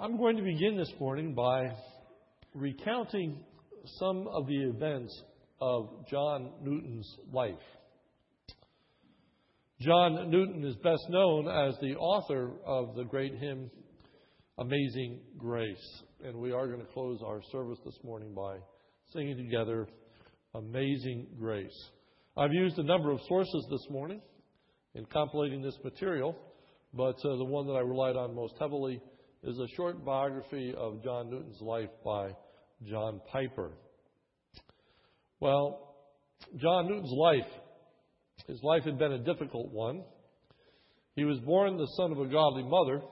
I'm going to begin this morning by recounting some of the events of John Newton's life. John Newton is best known as the author of the great hymn, Amazing Grace. And we are going to close our service this morning by singing together, Amazing Grace. I've used a number of sources this morning in compilating this material, but uh, the one that I relied on most heavily is a short biography of John Newton's life by John Piper. Well, John Newton's life his life had been a difficult one. He was born the son of a godly mother,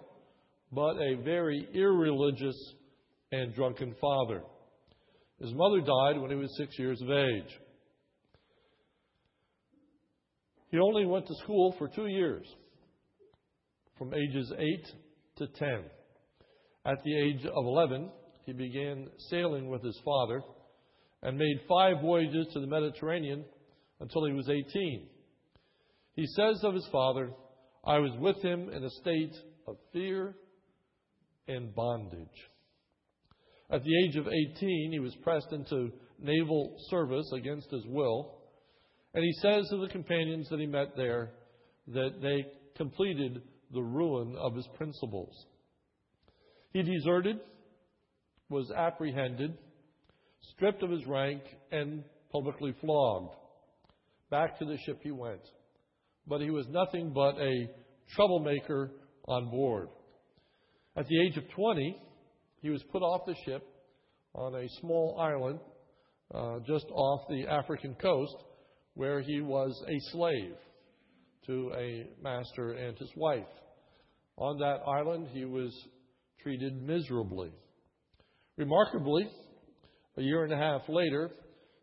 but a very irreligious and drunken father. His mother died when he was six years of age. He only went to school for two years, from ages 8 to 10. At the age of 11, he began sailing with his father and made five voyages to the Mediterranean until he was 18. He says of his father, I was with him in a state of fear and bondage. At the age of 18, he was pressed into naval service against his will. And he says to the companions that he met there that they completed the ruin of his principles. He deserted, was apprehended, stripped of his rank, and publicly flogged. Back to the ship he went but he was nothing but a troublemaker on board. At the age of 20, he was put off the ship on a small island uh, just off the African coast where he was a slave to a master and his wife. On that island, he was treated miserably. Remarkably, a year and a half later,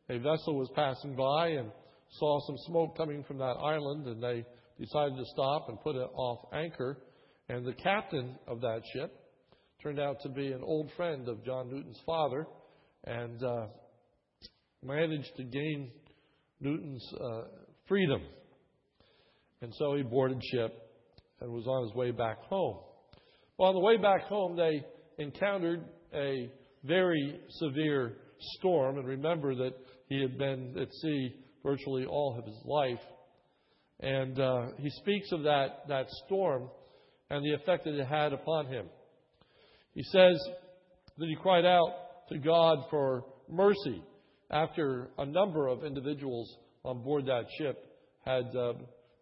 a vessel was passing by and saw some smoke coming from that island and they decided to stop and put it off anchor. And the captain of that ship turned out to be an old friend of John Newton's father and uh, managed to gain Newton's uh, freedom. And so he boarded ship and was on his way back home. Well, on the way back home, they encountered a very severe storm. And remember that he had been at sea virtually all of his life. And uh, he speaks of that, that storm and the effect that it had upon him. He says that he cried out to God for mercy after a number of individuals on board that ship had uh,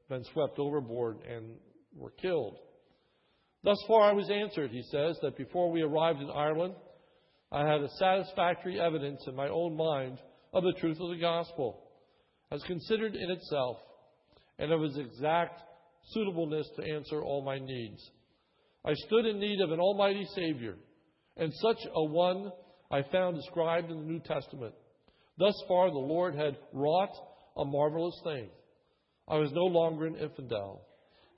been swept overboard and were killed. Thus far I was answered, he says, that before we arrived in Ireland, I had a satisfactory evidence in my own mind of the truth of the gospel as considered in itself and of its exact suitableness to answer all my needs. I stood in need of an almighty Savior, and such a one I found described in the New Testament. Thus far, the Lord had wrought a marvelous thing. I was no longer an infidel.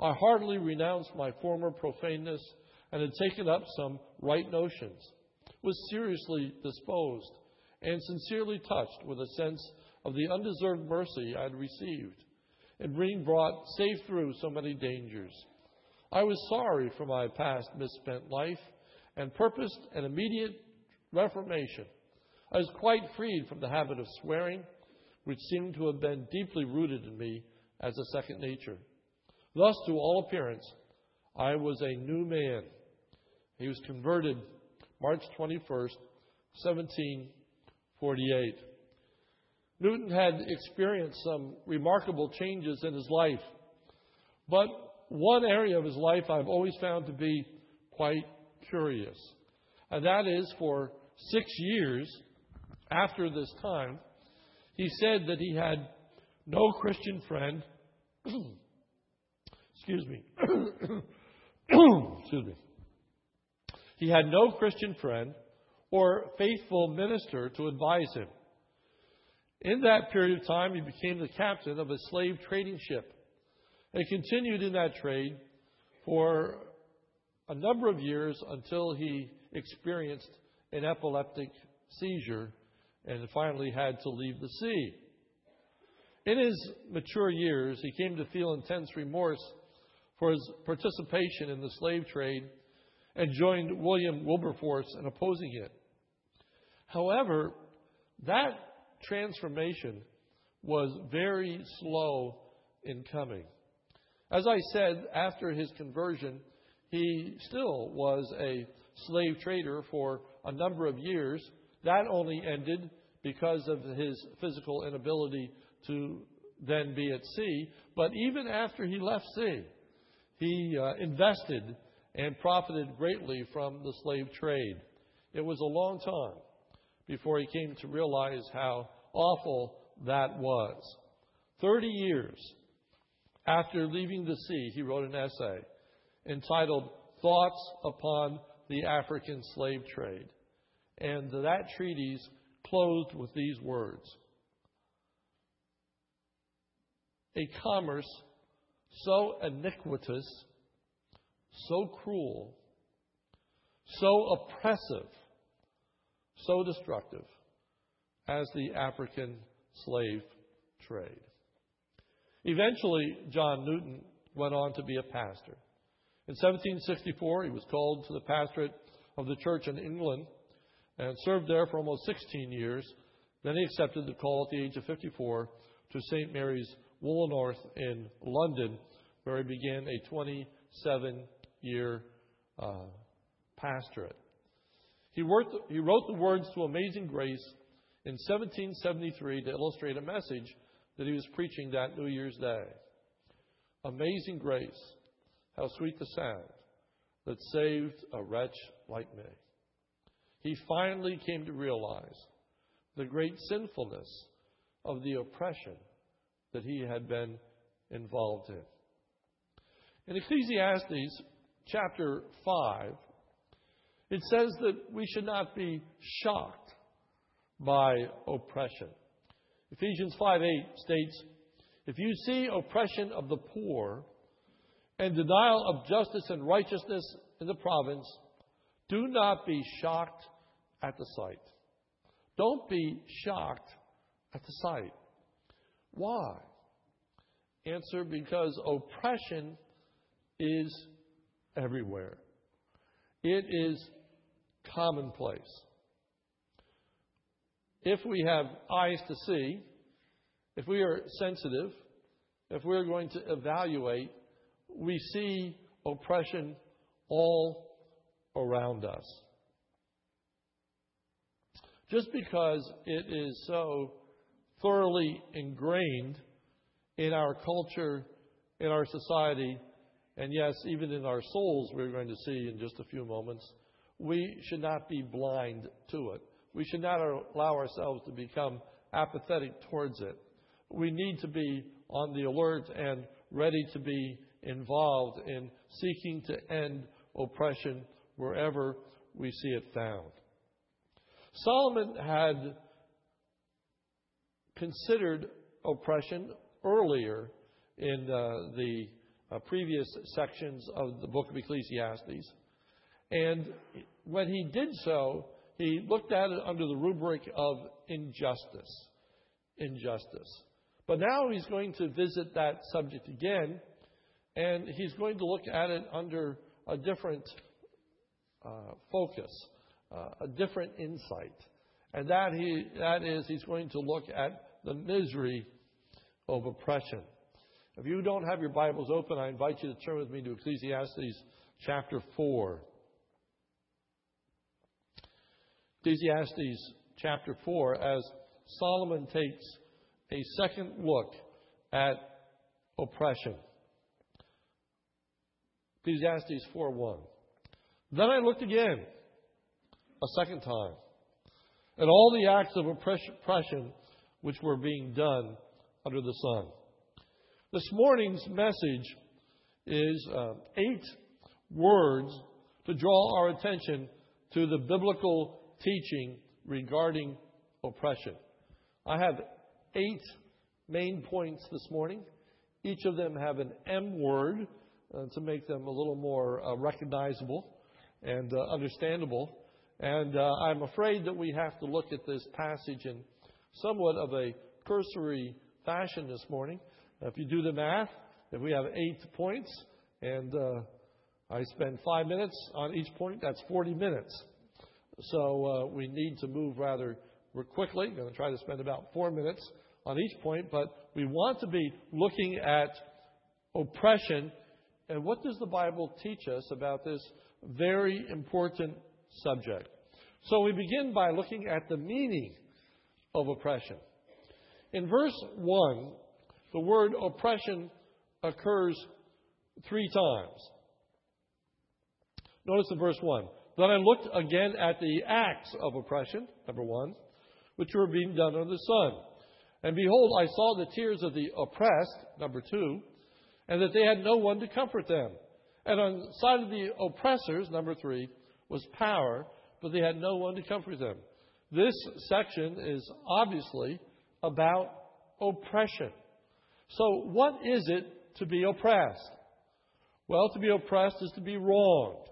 I heartily renounced my former profaneness and had taken up some right notions, was seriously disposed, and sincerely touched with a sense of the undeserved mercy I had received and being brought safe through so many dangers. I was sorry for my past misspent life and purposed an immediate reformation. I was quite freed from the habit of swearing, which seemed to have been deeply rooted in me as a second nature. Thus, to all appearance, I was a new man. He was converted March 21st, 1748. Newton had experienced some remarkable changes in his life. But one area of his life I've always found to be quite curious. And that is for six years after this time, he said that he had no Christian friend. excuse me. excuse me. He had no Christian friend or faithful minister to advise him. In that period of time, he became the captain of a slave trading ship and continued in that trade for a number of years until he experienced an epileptic seizure and finally had to leave the sea. In his mature years, he came to feel intense remorse for his participation in the slave trade and joined William Wilberforce in opposing it. However, that transformation was very slow in coming. As I said, after his conversion, he still was a slave trader for a number of years. That only ended because of his physical inability to then be at sea. But even after he left sea, he uh, invested and profited greatly from the slave trade. It was a long time before he came to realize how awful that was. Thirty years after leaving the sea, he wrote an essay entitled Thoughts Upon the African Slave Trade. And that treatise closed with these words A commerce so iniquitous, so cruel, so oppressive, so destructive as the African slave trade. Eventually, John Newton went on to be a pastor. In 1764, he was called to the pastorate of the church in England and served there for almost 16 years. Then he accepted the call at the age of 54 to St. Mary's Woolnoth in London, where he began a 27 year uh, pastorate. He, worked, he wrote the words to Amazing Grace in 1773 to illustrate a message that he was preaching that New Year's Day. Amazing grace, how sweet the sound that saved a wretch like me. He finally came to realize the great sinfulness of the oppression that he had been involved in. In Ecclesiastes chapter 5, it says that we should not be shocked by oppression. Ephesians 5 8 states, If you see oppression of the poor and denial of justice and righteousness in the province, do not be shocked at the sight. Don't be shocked at the sight. Why? Answer because oppression is everywhere. It is commonplace. If we have eyes to see, if we are sensitive, if we're going to evaluate, we see oppression all around us. Just because it is so thoroughly ingrained in our culture, in our society, and yes, even in our souls, we're going to see in just a few moments, we should not be blind to it. We should not allow ourselves to become apathetic towards it. We need to be on the alert and ready to be involved in seeking to end oppression wherever we see it found. Solomon had considered oppression earlier in uh, the uh, previous sections of the book of Ecclesiastes. And when he did so, he looked at it under the rubric of injustice. Injustice. But now he's going to visit that subject again, and he's going to look at it under a different uh, focus, uh, a different insight. And that, he, that is, he's going to look at the misery of oppression. If you don't have your Bibles open, I invite you to turn with me to Ecclesiastes chapter 4. Ecclesiastes chapter 4 as Solomon takes a second look at oppression. Ecclesiastes 4:1. Then I looked again a second time at all the acts of oppression which were being done under the sun. This morning's message is uh, eight words to draw our attention to the biblical teaching regarding oppression. I have eight main points this morning. Each of them have an M word uh, to make them a little more uh, recognizable and uh, understandable. And uh, I'm afraid that we have to look at this passage in somewhat of a cursory fashion this morning. If you do the math, if we have eight points and uh, I spend five minutes on each point, that's 40 minutes. So uh, we need to move rather quickly. I'm going to try to spend about four minutes on each point, but we want to be looking at oppression and what does the Bible teach us about this very important subject. So we begin by looking at the meaning of oppression. In verse 1, the word oppression occurs three times. Notice in verse 1. Then I looked again at the acts of oppression, number 1, which were being done under the sun. And behold, I saw the tears of the oppressed, number 2, and that they had no one to comfort them. And on the side of the oppressors, number 3, was power, but they had no one to comfort them. This section is obviously about oppression. So, what is it to be oppressed? Well, to be oppressed is to be wronged,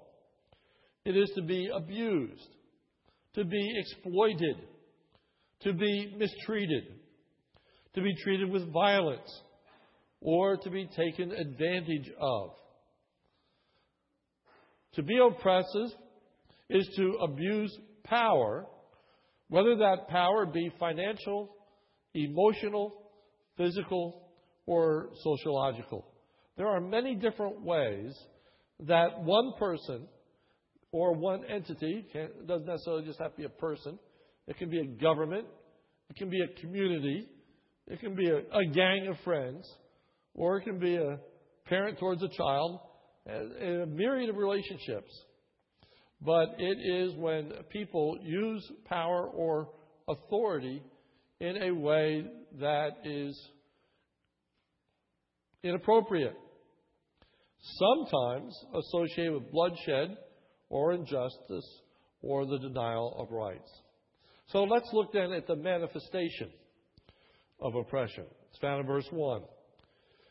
it is to be abused, to be exploited, to be mistreated, to be treated with violence, or to be taken advantage of. To be oppressive is to abuse power, whether that power be financial, emotional, physical, or sociological. There are many different ways that one person or one entity, it doesn't necessarily just have to be a person, it can be a government, it can be a community, it can be a, a gang of friends, or it can be a parent towards a child, a, a myriad of relationships. But it is when people use power or authority in a way that is inappropriate, sometimes associated with bloodshed or injustice or the denial of rights. So let's look then at the manifestation of oppression. It's found in verse 1. It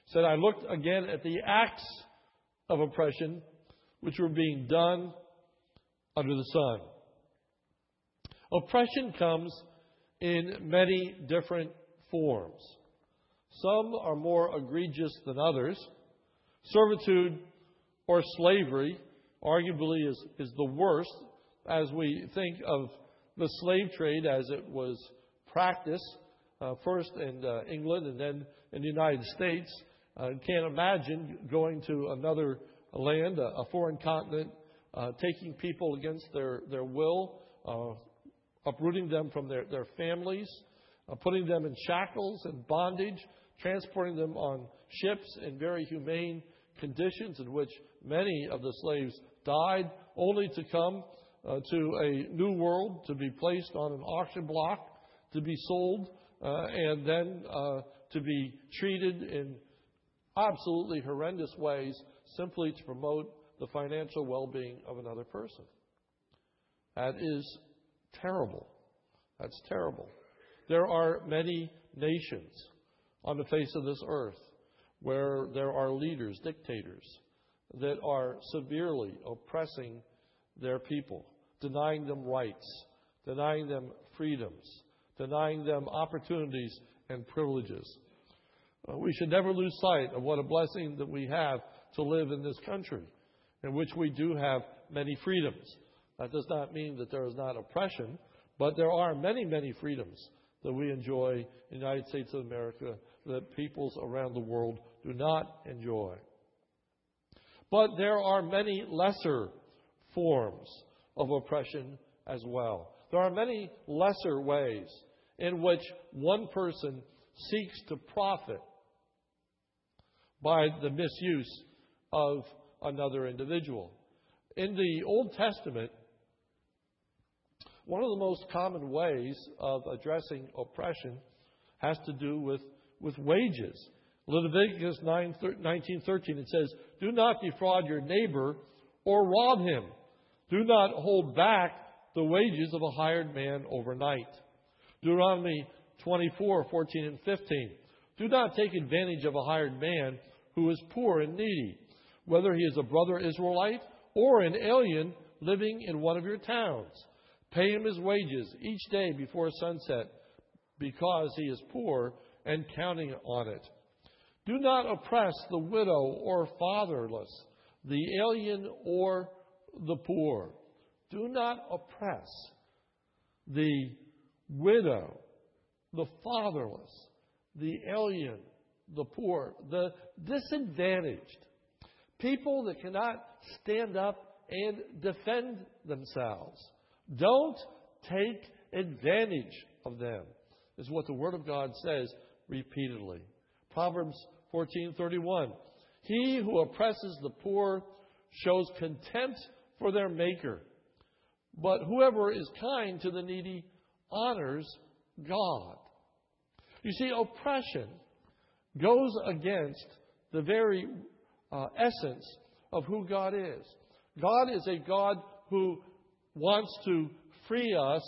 said, I looked again at the acts of oppression which were being done under the sun. Oppression comes in many different forms. Some are more egregious than others. Servitude or slavery, arguably, is, is the worst as we think of the slave trade as it was practiced uh, first in uh, England and then in the United States. Uh, can't imagine going to another land, a, a foreign continent, uh, taking people against their, their will, uh, uprooting them from their, their families, uh, putting them in shackles and bondage, transporting them on ships in very humane conditions in which many of the slaves died, only to come uh, to a new world, to be placed on an auction block, to be sold, uh, and then uh, to be treated in absolutely horrendous ways simply to promote the financial well being of another person. That is terrible. That's terrible. There are many nations on the face of this earth where there are leaders, dictators, that are severely oppressing their people, denying them rights, denying them freedoms, denying them opportunities and privileges. Uh, we should never lose sight of what a blessing that we have to live in this country, in which we do have many freedoms. That does not mean that there is not oppression, but there are many, many freedoms that we enjoy in the United States of America that peoples around the world do not enjoy. But there are many lesser forms of oppression as well. There are many lesser ways in which one person seeks to profit by the misuse of another individual. In the Old Testament, one of the most common ways of addressing oppression has to do with, with wages. Leviticus 9, 19, 13, it says, Do not defraud your neighbor or rob him. Do not hold back the wages of a hired man overnight. Deuteronomy 24, 14, and 15. Do not take advantage of a hired man who is poor and needy, whether he is a brother Israelite or an alien living in one of your towns. Pay him his wages each day before sunset because he is poor and counting on it. Do not oppress the widow or fatherless, the alien or the poor. Do not oppress the widow, the fatherless, the alien, the poor, the disadvantaged. People that cannot stand up and defend themselves. Don't take advantage of them, is what the Word of God says repeatedly. Proverbs 14:31. He who oppresses the poor shows contempt for their maker. But whoever is kind to the needy honors God. You see, oppression goes against the very uh, essence of who God is. God is a God who wants to free us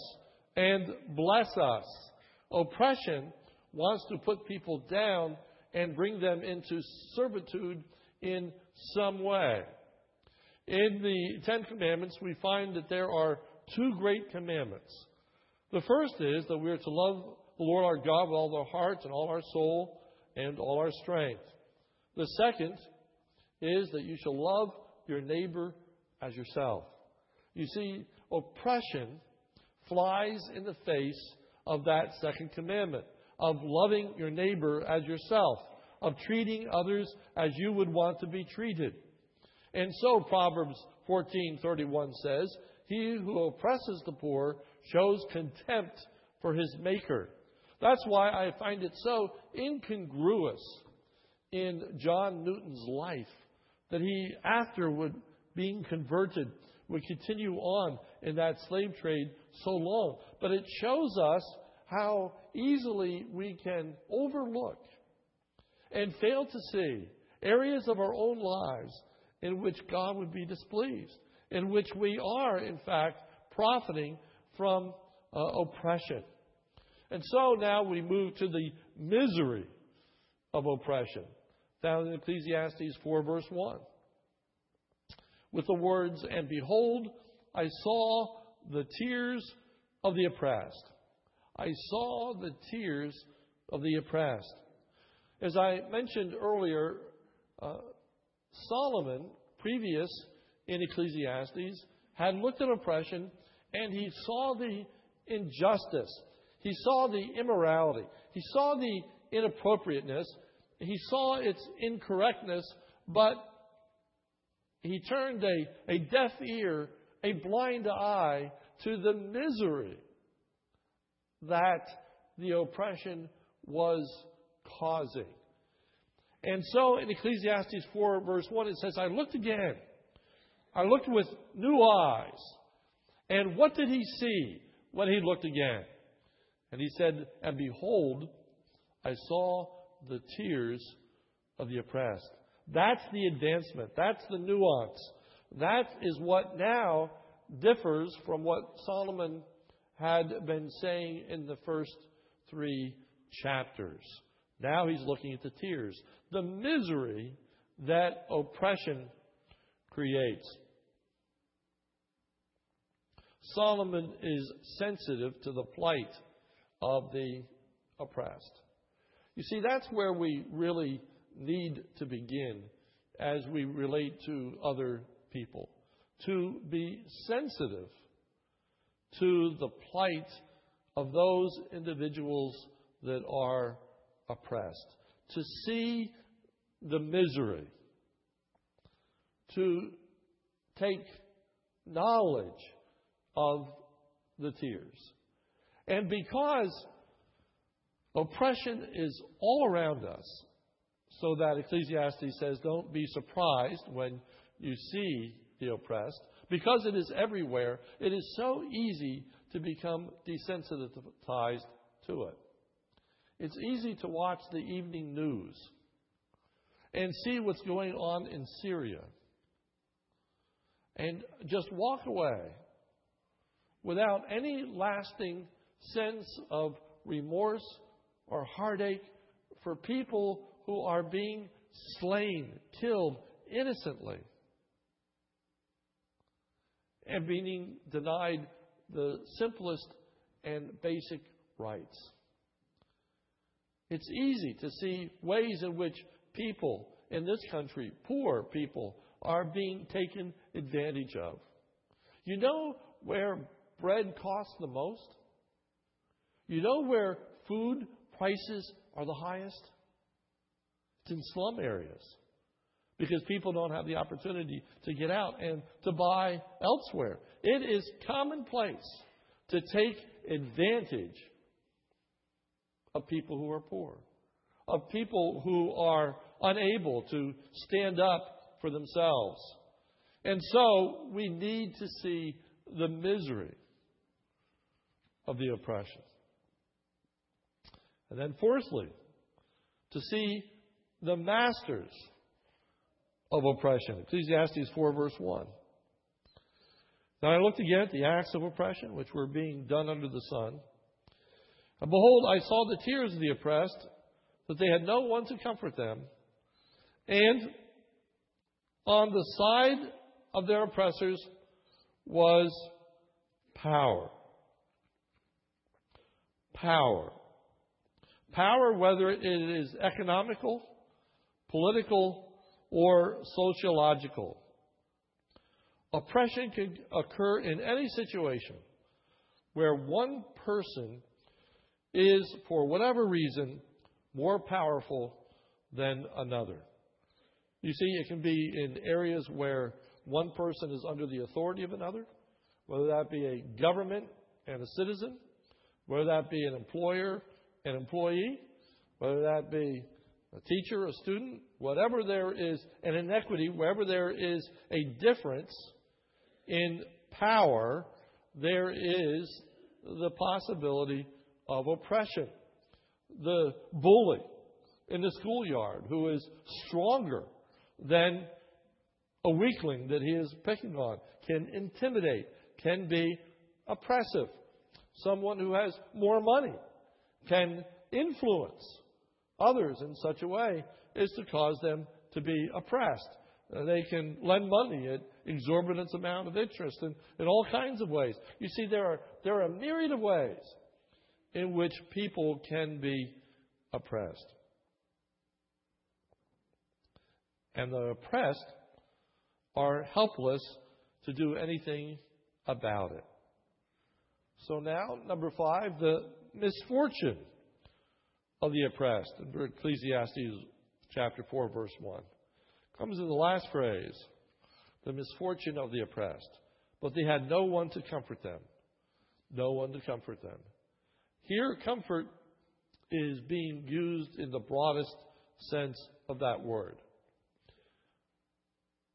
and bless us. Oppression wants to put people down and bring them into servitude in some way. In the Ten Commandments, we find that there are two great commandments. The first is that we are to love the Lord our God with all our hearts and all our soul and all our strength. The second is that you shall love your neighbor as yourself. You see, oppression flies in the face of that second commandment of loving your neighbor as yourself, of treating others as you would want to be treated. And so Proverbs 14:31 says, "He who oppresses the poor shows contempt for his maker." That's why I find it so incongruous in John Newton's life that he, afterward being converted, would continue on in that slave trade so long. But it shows us how easily we can overlook and fail to see areas of our own lives in which God would be displeased, in which we are, in fact, profiting from uh, oppression. And so now we move to the misery of oppression, found in Ecclesiastes 4, verse 1 with the words, And behold, I saw the tears of the oppressed. I saw the tears of the oppressed. As I mentioned earlier, uh, Solomon, previous in Ecclesiastes, had looked at oppression and he saw the injustice. He saw the immorality. He saw the inappropriateness. He saw its incorrectness, but he turned a, a deaf ear, a blind eye to the misery that the oppression was causing. And so in Ecclesiastes 4, verse 1, it says, I looked again. I looked with new eyes. And what did he see when he looked again? And he said, And behold, I saw the tears of the oppressed. That's the advancement. That's the nuance. That is what now differs from what Solomon had been saying in the first three chapters. Now he's looking at the tears, the misery that oppression creates. Solomon is sensitive to the plight of the oppressed. You see, that's where we really need to begin as we relate to other people. To be sensitive to the plight of those individuals that are oppressed. To see the misery. To take knowledge of the tears. And because oppression is all around us, so that Ecclesiastes says, don't be surprised when you see the oppressed. Because it is everywhere, it is so easy to become desensitized to it. It's easy to watch the evening news and see what's going on in Syria and just walk away without any lasting sense of remorse or heartache for people who are being slain, killed innocently, and being denied the simplest and basic rights. It's easy to see ways in which people in this country, poor people, are being taken advantage of. You know where bread costs the most? You know where food prices are the highest? It's in slum areas because people don't have the opportunity to get out and to buy elsewhere. It is commonplace to take advantage of people who are poor, of people who are unable to stand up for themselves. And so we need to see the misery of the oppression. And then, fourthly, to see the masters of oppression. Ecclesiastes 4, verse 1. Now I looked again at the acts of oppression which were being done under the sun. And behold, I saw the tears of the oppressed, that they had no one to comfort them. And on the side of their oppressors was power. Power. Power, whether it is economical, political, or sociological. Oppression can occur in any situation where one person is, for whatever reason, more powerful than another. You see, it can be in areas where one person is under the authority of another, whether that be a government and a citizen, whether that be an employer and employee, whether that be a teacher, a student, whatever there is an inequity, wherever there is a difference in power, there is the possibility of oppression. The bully in the schoolyard who is stronger than a weakling that he is picking on can intimidate, can be oppressive. Someone who has more money can influence others in such a way as to cause them to be oppressed. Uh, they can lend money at exorbitant amount of interest in, in all kinds of ways. You see, there are, there are a myriad of ways in which people can be oppressed. And the oppressed are helpless to do anything about it. So now, number five, the misfortune of the oppressed. Ecclesiastes chapter 4, verse 1. Comes in the last phrase the misfortune of the oppressed. But they had no one to comfort them. No one to comfort them. Here, comfort is being used in the broadest sense of that word.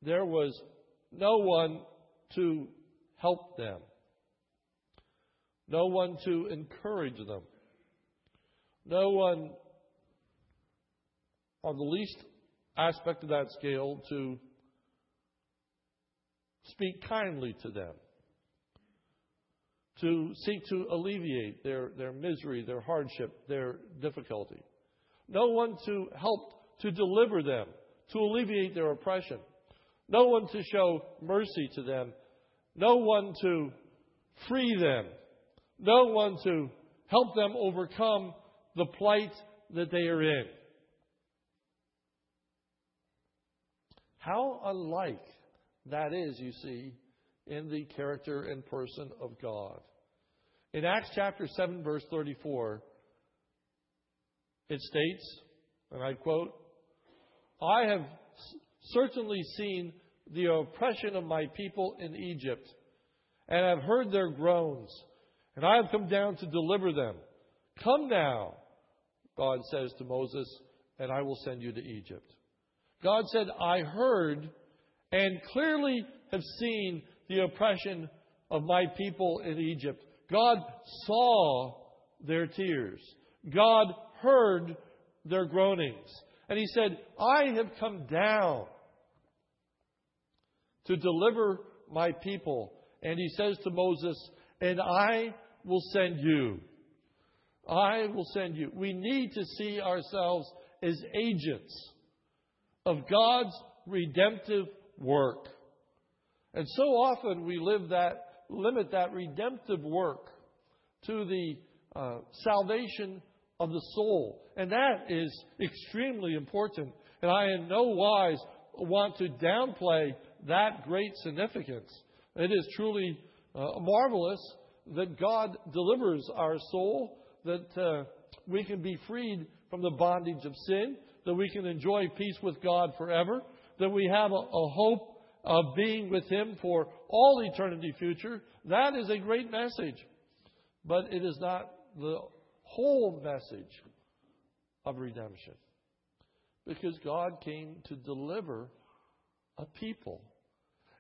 There was no one to help them, no one to encourage them, no one on the least aspect of that scale to speak kindly to them to seek to alleviate their, their misery, their hardship, their difficulty. No one to help to deliver them, to alleviate their oppression. No one to show mercy to them. No one to free them. No one to help them overcome the plight that they are in. How unlike that is, you see, in the character and person of God. In Acts chapter 7, verse 34, it states, and I quote, I have certainly seen the oppression of my people in Egypt, and have heard their groans, and I have come down to deliver them. Come now, God says to Moses, and I will send you to Egypt. God said, I heard and clearly have seen the oppression of my people in Egypt. God saw their tears. God heard their groanings. And he said, I have come down to deliver my people. And he says to Moses, and I will send you. I will send you. We need to see ourselves as agents of God's redemptive work. And so often we live that, limit that redemptive work to the uh, salvation of the soul. And that is extremely important. And I in no wise want to downplay that great significance. It is truly uh, marvelous that God delivers our soul, that uh, we can be freed from the bondage of sin, that we can enjoy peace with God forever, that we have a, a hope of being with Him for all eternity future. That is a great message. But it is not the whole message of redemption. Because God came to deliver a people.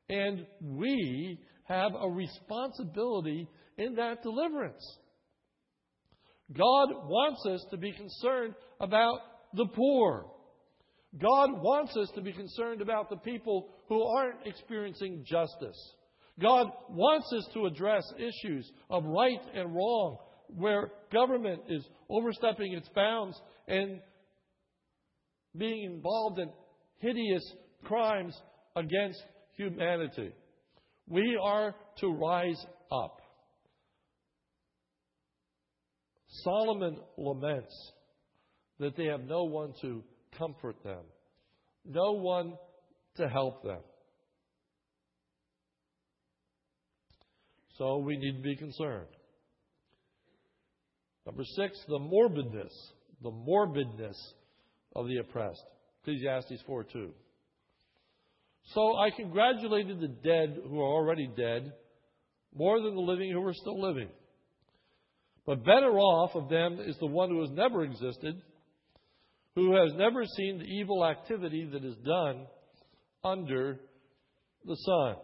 And we have a responsibility in that deliverance. God wants us to be concerned about the poor. God wants us to be concerned about the people who aren't experiencing justice. God wants us to address issues of right and wrong where government is overstepping its bounds and being involved in hideous crimes against humanity. We are to rise up. Solomon laments that they have no one to comfort them, no one to help them. So we need to be concerned. Number six, the morbidness, the morbidness of the oppressed. Ecclesiastes 4 2. So I congratulated the dead who are already dead more than the living who are still living. But better off of them is the one who has never existed, who has never seen the evil activity that is done under the sun.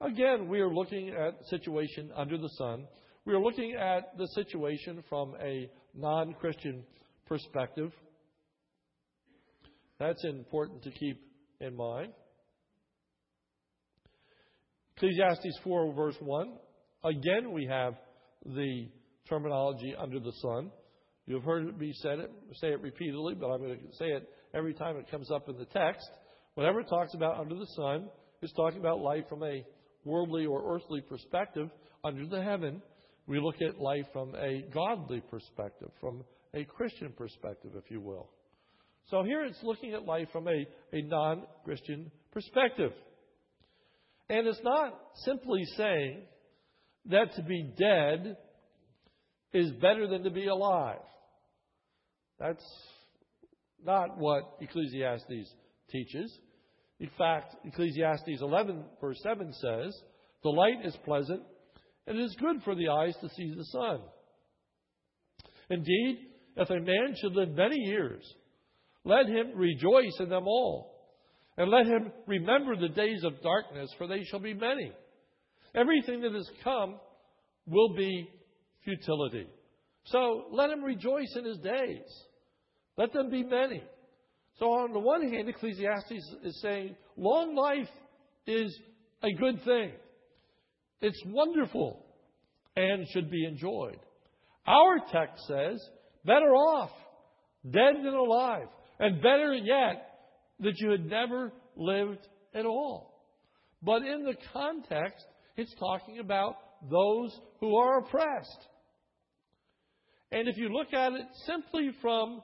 Again, we are looking at the situation under the sun. We are looking at the situation from a non Christian perspective. That's important to keep in mind. Ecclesiastes 4, verse 1. Again, we have the terminology under the sun. You've heard me say it, say it repeatedly, but I'm going to say it every time it comes up in the text. Whenever it talks about under the sun, it's talking about life from a worldly or earthly perspective under the heaven. We look at life from a godly perspective, from a Christian perspective, if you will. So here it's looking at life from a, a non Christian perspective. And it's not simply saying that to be dead is better than to be alive. That's not what Ecclesiastes teaches. In fact, Ecclesiastes 11, verse 7 says, The light is pleasant, and it is good for the eyes to see the sun. Indeed, if a man should live many years, let him rejoice in them all. And let him remember the days of darkness, for they shall be many. Everything that has come will be futility. So let him rejoice in his days. Let them be many. So, on the one hand, Ecclesiastes is saying long life is a good thing, it's wonderful and should be enjoyed. Our text says better off dead than alive, and better yet that you had never lived at all. But in the context, it's talking about those who are oppressed. And if you look at it simply from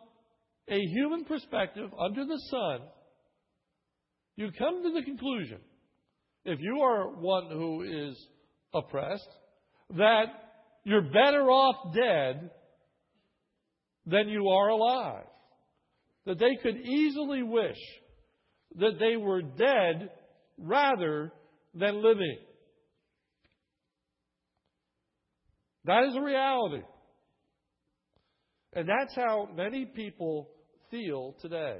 a human perspective under the sun, you come to the conclusion, if you are one who is oppressed, that you're better off dead than you are alive. That they could easily wish that they were dead rather than living. That is a reality. And that's how many people feel today.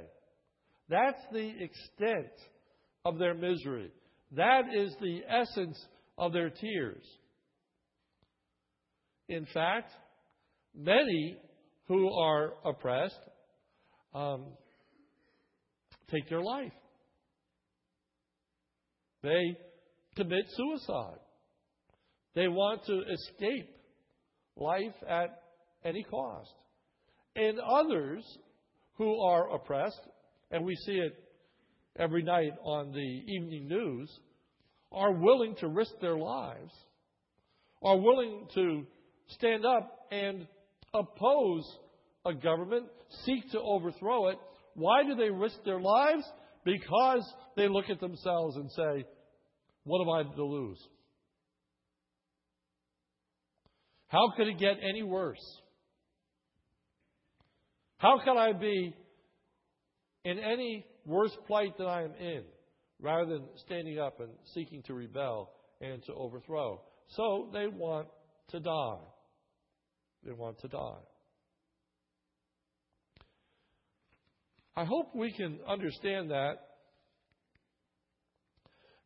That's the extent of their misery. That is the essence of their tears. In fact, many who are oppressed um, take their life. They commit suicide. They want to escape life at any cost. And others who are oppressed, and we see it every night on the evening news, are willing to risk their lives, are willing to stand up and oppose a government, seek to overthrow it. Why do they risk their lives? because they look at themselves and say, What am I to lose? How could it get any worse? How can I be in any worse plight than I am in, rather than standing up and seeking to rebel and to overthrow? So they want to die. They want to die. I hope we can understand that.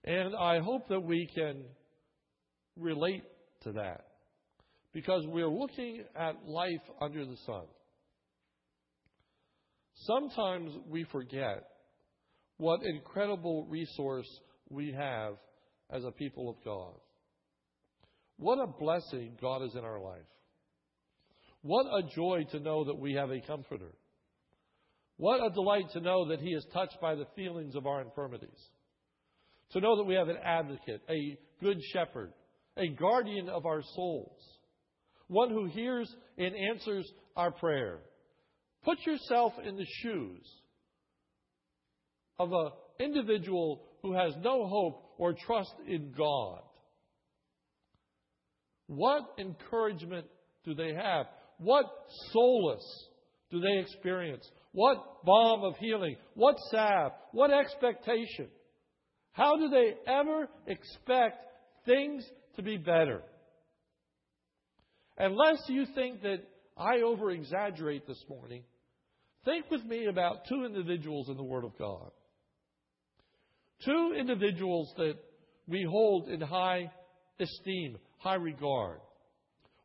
And I hope that we can relate to that. Because we're looking at life under the sun. Sometimes we forget what incredible resource we have as a people of God. What a blessing God is in our life. What a joy to know that we have a comforter. What a delight to know that He is touched by the feelings of our infirmities. To know that we have an advocate, a good shepherd, a guardian of our souls, one who hears and answers our prayer. Put yourself in the shoes of an individual who has no hope or trust in God. What encouragement do they have? What solace do they experience? What balm of healing? What salve? What expectation? How do they ever expect things to be better? Unless you think that I over exaggerate this morning, think with me about two individuals in the Word of God. Two individuals that we hold in high esteem, high regard.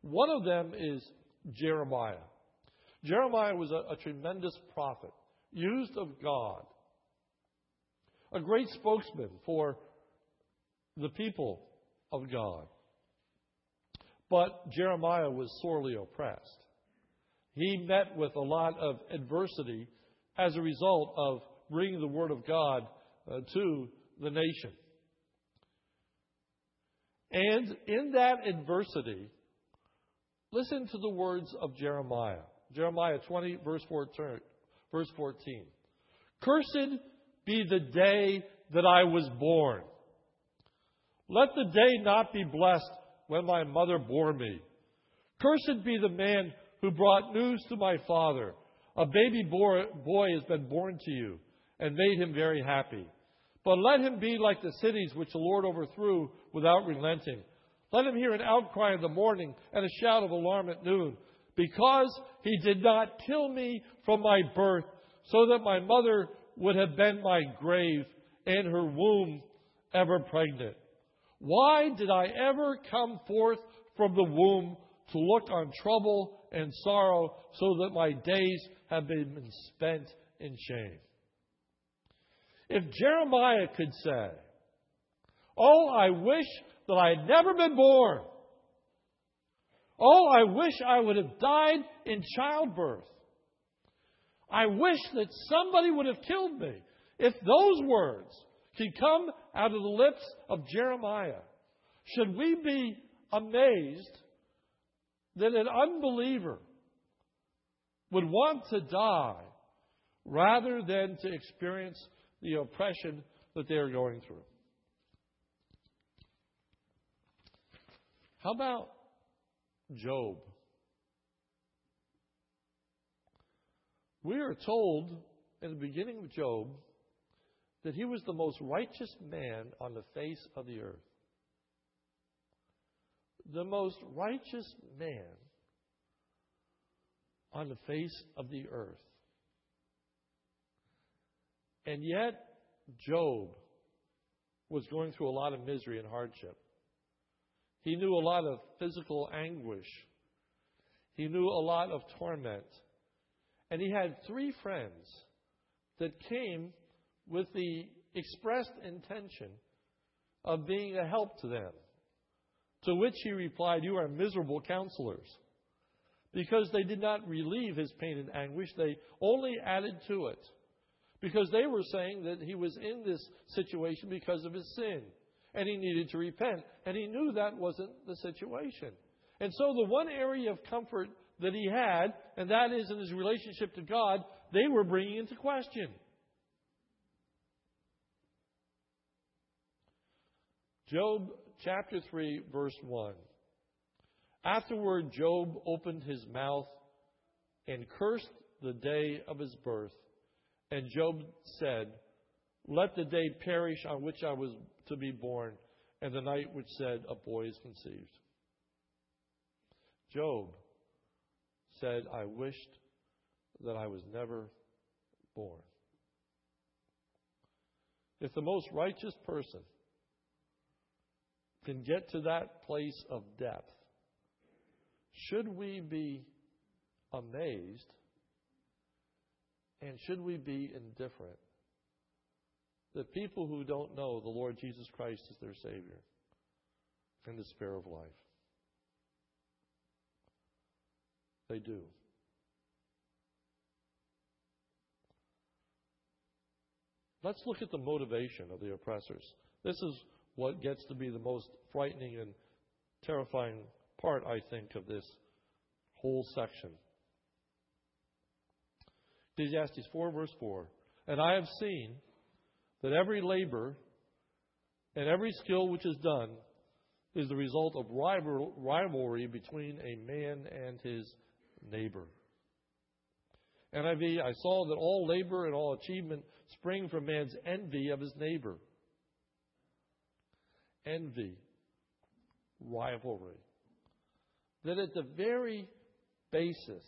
One of them is Jeremiah. Jeremiah was a, a tremendous prophet, used of God, a great spokesman for the people of God. But Jeremiah was sorely oppressed. He met with a lot of adversity as a result of bringing the Word of God uh, to the nation. And in that adversity, listen to the words of Jeremiah. Jeremiah 20, verse 14. Verse 14. Cursed be the day that I was born. Let the day not be blessed when my mother bore me. Cursed be the man who brought news to my father. A baby boy has been born to you and made him very happy. But let him be like the cities which the Lord overthrew without relenting. Let him hear an outcry in the morning and a shout of alarm at noon because he did not kill me from my birth, so that my mother would have been my grave and her womb ever pregnant. Why did I ever come forth from the womb to look on trouble and sorrow, so that my days have been spent in shame? If Jeremiah could say, Oh, I wish that I had never been born. Oh, I wish I would have died in childbirth. I wish that somebody would have killed me. If those words could come out of the lips of Jeremiah, should we be amazed that an unbeliever would want to die rather than to experience the oppression that they are going through? How about Job. We are told in the beginning of Job that he was the most righteous man on the face of the earth. The most righteous man on the face of the earth. And yet, Job was going through a lot of misery and hardship. He knew a lot of physical anguish. He knew a lot of torment. And he had three friends that came with the expressed intention of being a help to them. To which he replied, You are miserable counselors. Because they did not relieve his pain and anguish, they only added to it. Because they were saying that he was in this situation because of his sin, and he needed to repent, and he knew that wasn't the situation. And so, the one area of comfort that he had, and that is in his relationship to God, they were bringing into question. Job chapter 3, verse 1. Afterward, Job opened his mouth and cursed the day of his birth. And Job said, Let the day perish on which I was to be born, and the night which said, A boy is conceived. Job said, I wished that I was never born. If the most righteous person can get to that place of depth, should we be amazed and should we be indifferent that people who don't know the Lord Jesus Christ as their Savior and the Spirit of life? They do. Let's look at the motivation of the oppressors. This is what gets to be the most frightening and terrifying part, I think, of this whole section. Ecclesiastes 4, verse 4. And I have seen that every labor and every skill which is done is the result of rivalry between a man and his neighbor. NIV, I saw that all labor and all achievement spring from man's envy of his neighbor. Envy, rivalry. That at the very basis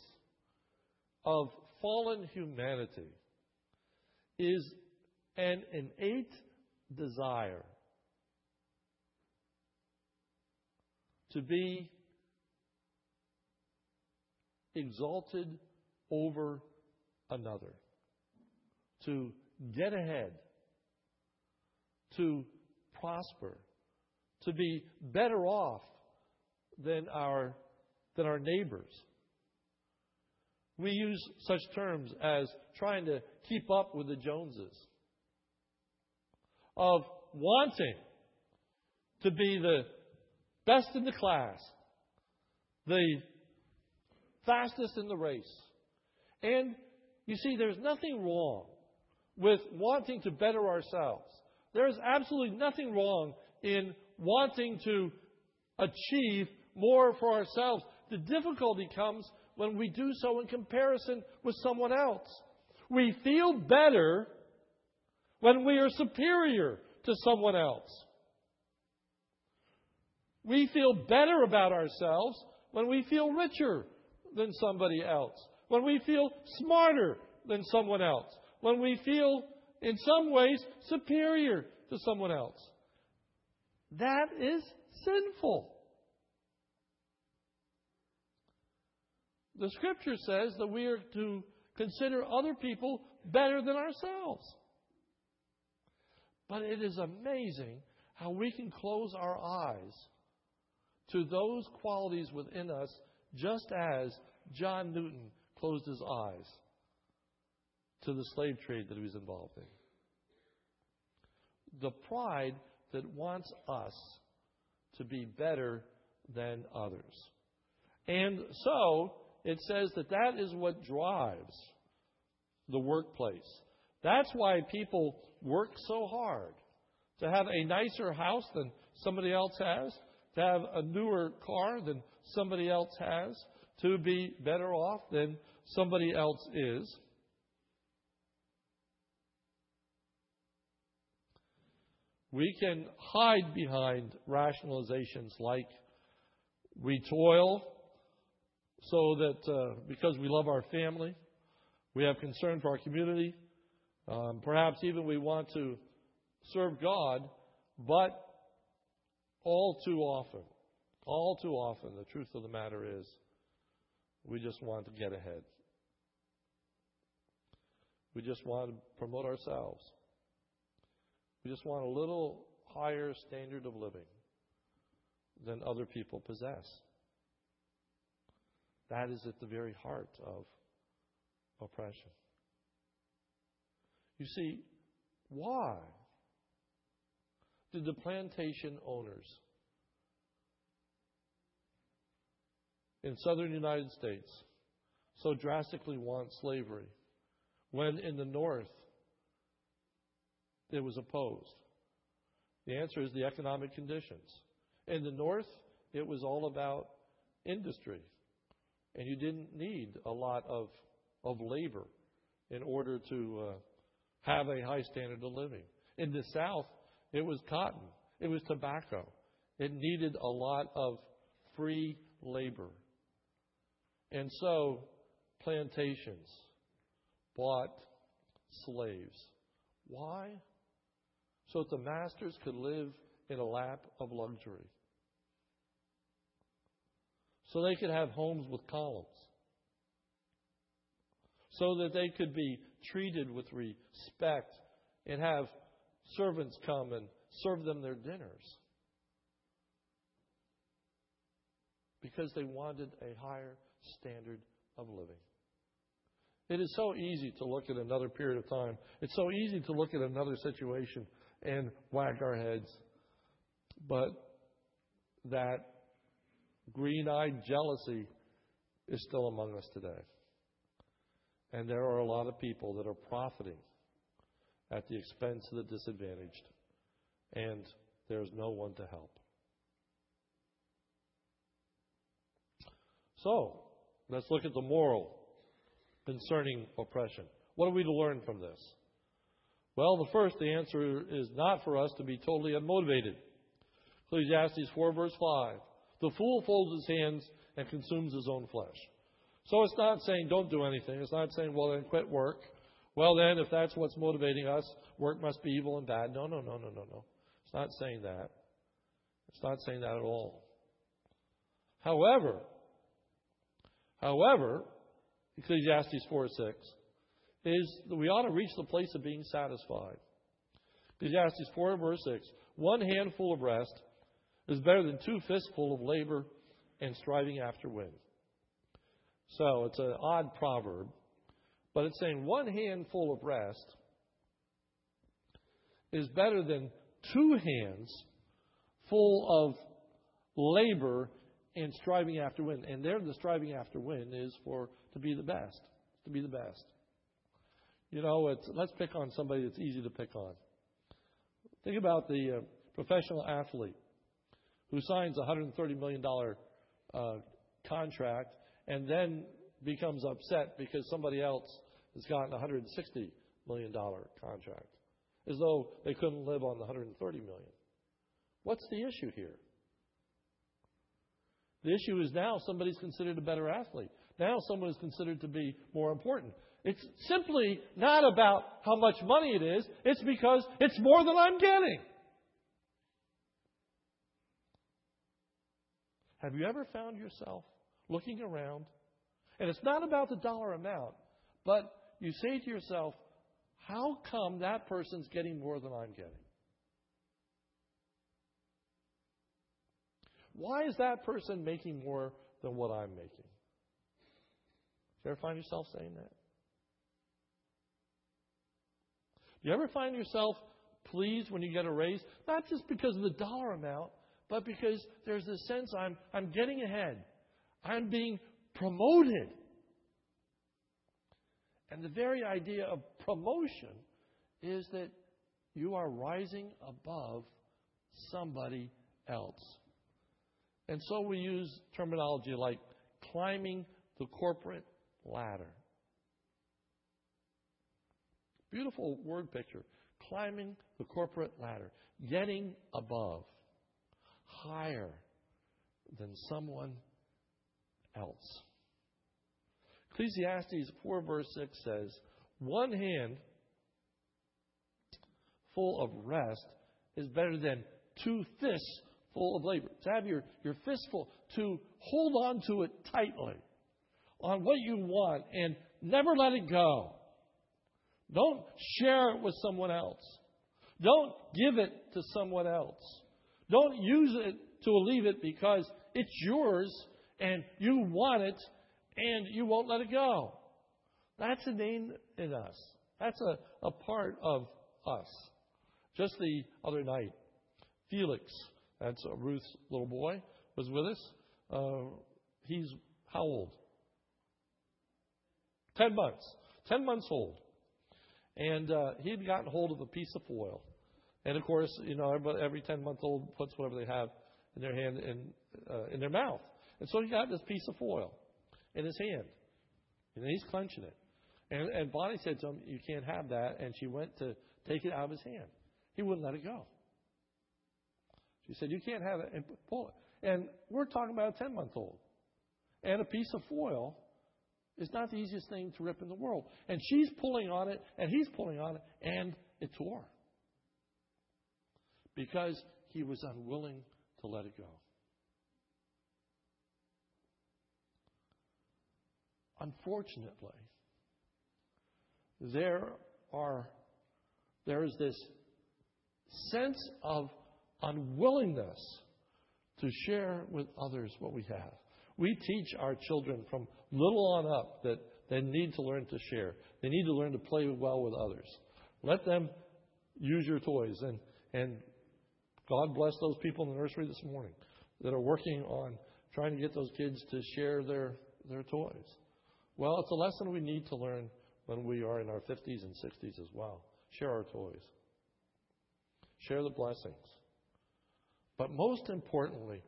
of fallen humanity is an innate desire to be exalted over another, to get ahead, to prosper, to be better off than our, than our neighbors. We use such terms as trying to keep up with the Joneses, of wanting to be the best in the class, the fastest in the race. And you see, there's nothing wrong with wanting to better ourselves. There is absolutely nothing wrong in wanting to achieve more for ourselves. The difficulty comes when we do so in comparison with someone else. We feel better when we are superior to someone else. We feel better about ourselves when we feel richer than somebody else, when we feel smarter than someone else, when we feel in some ways superior to someone else. That is sinful. The scripture says that we are to consider other people better than ourselves. But it is amazing how we can close our eyes to those qualities within us just as John Newton closed his eyes to the slave trade that he was involved in. The pride that wants us to be better than others. And so, it says that that is what drives the workplace. That's why people work so hard to have a nicer house than somebody else has, to have a newer car than somebody else has, to be better off than somebody else is. We can hide behind rationalizations like we toil so that uh, because we love our family, we have concern for our community, um, perhaps even we want to serve God, but all too often, all too often, the truth of the matter is, we just want to get ahead. We just want to promote ourselves. We just want a little higher standard of living than other people possess. That is at the very heart of oppression. You see, why did the plantation owners in southern United States so drastically want slavery when in the north it was opposed? The answer is the economic conditions. In the north, it was all about industry. And you didn't need a lot of, of labor in order to uh, have a high standard of living. In the south, it was cotton, it was tobacco. It needed a lot of free labor. And so, plantations bought slaves. Why? So that the masters could live in a lap of luxury. So they could have homes with columns. So that they could be treated with respect and have servants come and serve them their dinners. Because they wanted a higher standard of living. It is so easy to look at another period of time. It's so easy to look at another situation and whack our heads. But that green eyed jealousy is still among us today. And there are a lot of people that are profiting at the expense of the disadvantaged. And there's no one to help. So, let's look at the moral concerning oppression. What are we to learn from this? Well, the first, the answer is not for us to be totally unmotivated. Ecclesiastes 4, verse 5. The fool folds his hands and consumes his own flesh. So it's not saying don't do anything. It's not saying, well, then quit work. Well, then, if that's what's motivating us, work must be evil and bad. No, no, no, no, no, no. It's not saying that. It's not saying that at all. However, however, Ecclesiastes 4 6, is that we ought to reach the place of being satisfied. Ecclesiastes 4 verse 6 One handful of rest is better than two fistful of labor and striving after wind. So it's an odd proverb, but it's saying one handful of rest is better than two hands full of labor and striving after wind. And there, the striving after wind is for to be the best, to be the best. You know, it's, let's pick on somebody that's easy to pick on. Think about the uh, professional athlete who signs a $130 million uh, contract and then becomes upset because somebody else has gotten a $160 million contract, as though they couldn't live on the 130 million. What's the issue here? The issue is now somebody's considered a better athlete. Now someone is considered to be more important. It's simply not about how much money it is, it's because it's more than I'm getting. Have you ever found yourself looking around? And it's not about the dollar amount, but you say to yourself, how come that person's getting more than I'm getting? Why is that person making more than what I'm making? Do you ever find yourself saying that? Do you ever find yourself pleased when you get a raise? Not just because of the dollar amount, but because there's this sense I'm, I'm getting ahead. I'm being promoted. And the very idea of promotion is that you are rising above somebody else. And so we use terminology like climbing the corporate ladder. Beautiful word picture. Climbing the corporate ladder, getting above, higher than someone else. Ecclesiastes 4, verse 6 says, One hand full of rest is better than two fists full of labor. To have your, your fistful, to hold on to it tightly on what you want and never let it go. Don't share it with someone else. Don't give it to someone else. Don't use it to leave it because it's yours and you want it and you won't let it go. That's a name in us. That's a, a part of us. Just the other night, Felix, that's Ruth's little boy, was with us. Uh, he's how old? Ten months. Ten months old. And uh, he had gotten hold of a piece of foil And of course, you know, everybody, every 10 month old puts whatever they have in their hand in, uh, in their mouth. And so he got this piece of foil in his hand. And he's clenching it. And, and Bonnie said to him, You can't have that. And she went to take it out of his hand. He wouldn't let it go. She said, You can't have it. And pull it. And we're talking about a 10 month old. And a piece of foil is not the easiest thing to rip in the world. And she's pulling on it, and he's pulling on it, and it tore. Because he was unwilling to let it go. Unfortunately, there are there is this sense of unwillingness to share with others what we have. We teach our children from little on up that they need to learn to share. They need to learn to play well with others. Let them use your toys. And, and God bless those people in the nursery this morning that are working on trying to get those kids to share their, their toys. Well, it's a lesson we need to learn when we are in our 50s and 60s as well. Share our toys, share the blessings. But most importantly,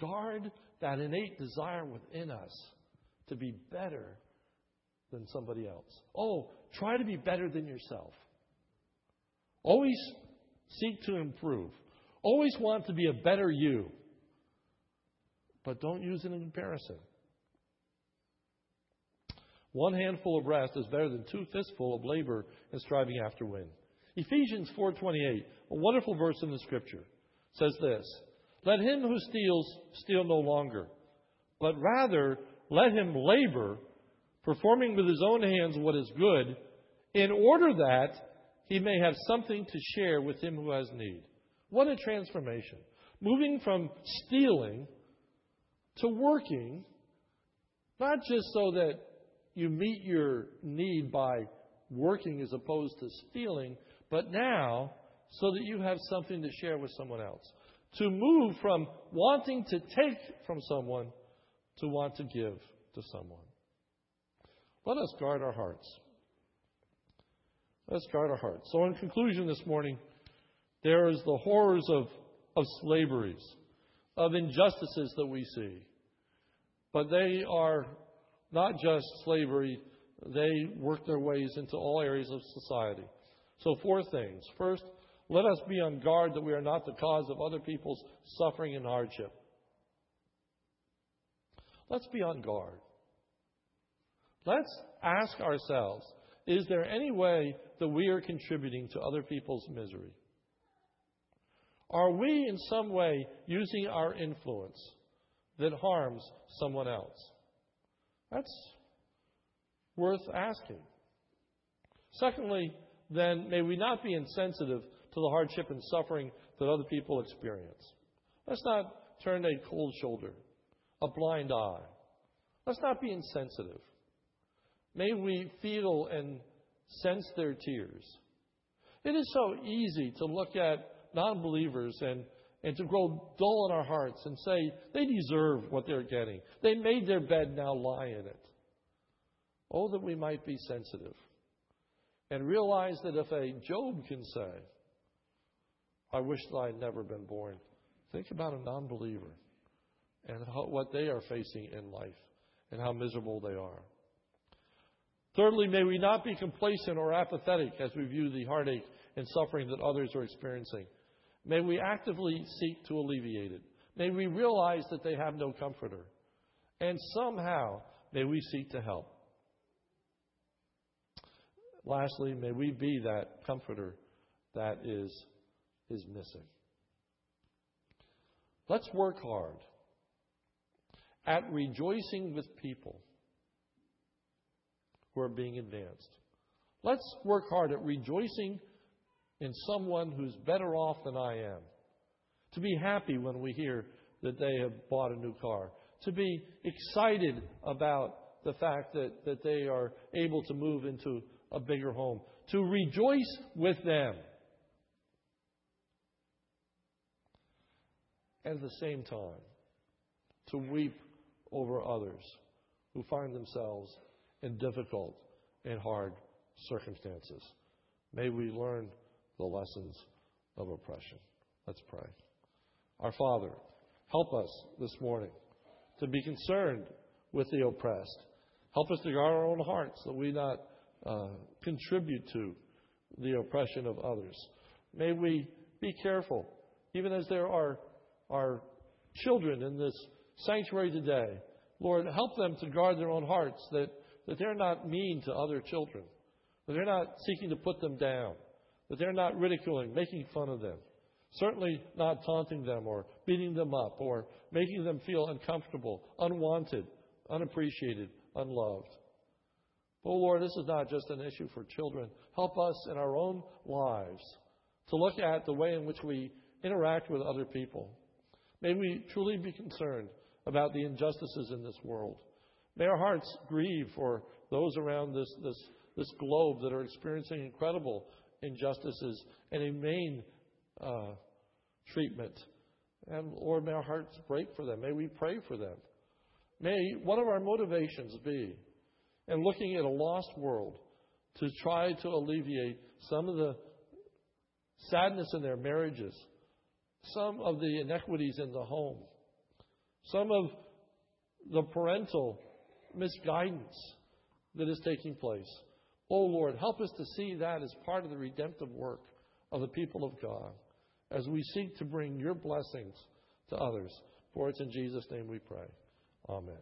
guard that innate desire within us to be better than somebody else. Oh, try to be better than yourself. Always seek to improve. Always want to be a better you. But don't use it in comparison. One handful of rest is better than two fistful of labor and striving after wind. Ephesians 4:28, a wonderful verse in the scripture, says this: "Let him who steals steal no longer, but rather let him labor, performing with his own hands what is good, in order that he may have something to share with him who has need." What a transformation. Moving from stealing to working, not just so that you meet your need by working as opposed to stealing, but now so that you have something to share with someone else. To move from wanting to take from someone to want to give to someone. Let us guard our hearts. Let's guard our hearts. So, in conclusion this morning, there is the horrors of, of slaveries, of injustices that we see. But they are not just slavery, they work their ways into all areas of society. So, four things. First, let us be on guard that we are not the cause of other people's suffering and hardship. Let's be on guard. Let's ask ourselves is there any way that we are contributing to other people's misery? Are we in some way using our influence that harms someone else? That's worth asking. Secondly, then, may we not be insensitive to the hardship and suffering that other people experience. Let's not turn a cold shoulder, a blind eye. Let's not be insensitive. May we feel and sense their tears. It is so easy to look at non believers and, and to grow dull in our hearts and say they deserve what they're getting. They made their bed, now lie in it. Oh, that we might be sensitive and realize that if a Job can say, I wish that I had never been born, think about a non believer and how, what they are facing in life and how miserable they are. Thirdly, may we not be complacent or apathetic as we view the heartache and suffering that others are experiencing. May we actively seek to alleviate it. May we realize that they have no comforter. And somehow, may we seek to help. Lastly, may we be that comforter that is, is missing. Let's work hard at rejoicing with people who are being advanced. Let's work hard at rejoicing in someone who's better off than I am. To be happy when we hear that they have bought a new car. To be excited about the fact that, that they are able to move into a bigger home. To rejoice with them. And at the same time, to weep over others who find themselves in difficult and hard circumstances. May we learn the lessons of oppression. Let's pray. Our Father, help us this morning to be concerned with the oppressed. Help us to guard our own hearts that we not uh, contribute to the oppression of others. May we be careful, even as there are, are children in this sanctuary today. Lord, help them to guard their own hearts, that, that they're not mean to other children, that they're not seeking to put them down, that they're not ridiculing, making fun of them, certainly not taunting them or beating them up or making them feel uncomfortable, unwanted, unappreciated, unloved. But Lord, this is not just an issue for children. Help us in our own lives to look at the way in which we interact with other people. May we truly be concerned about the injustices in this world. May our hearts grieve for those around this, this, this globe that are experiencing incredible injustices and inhumane uh, treatment. And Lord, may our hearts break for them. May we pray for them. May one of our motivations be in looking at a lost world to try to alleviate some of the sadness in their marriages, some of the inequities in the home, some of the parental misguidance that is taking place. Oh Lord, help us to see that as part of the redemptive work of the people of God as we seek to bring your blessings to others. For it's in Jesus' name we pray. Amen.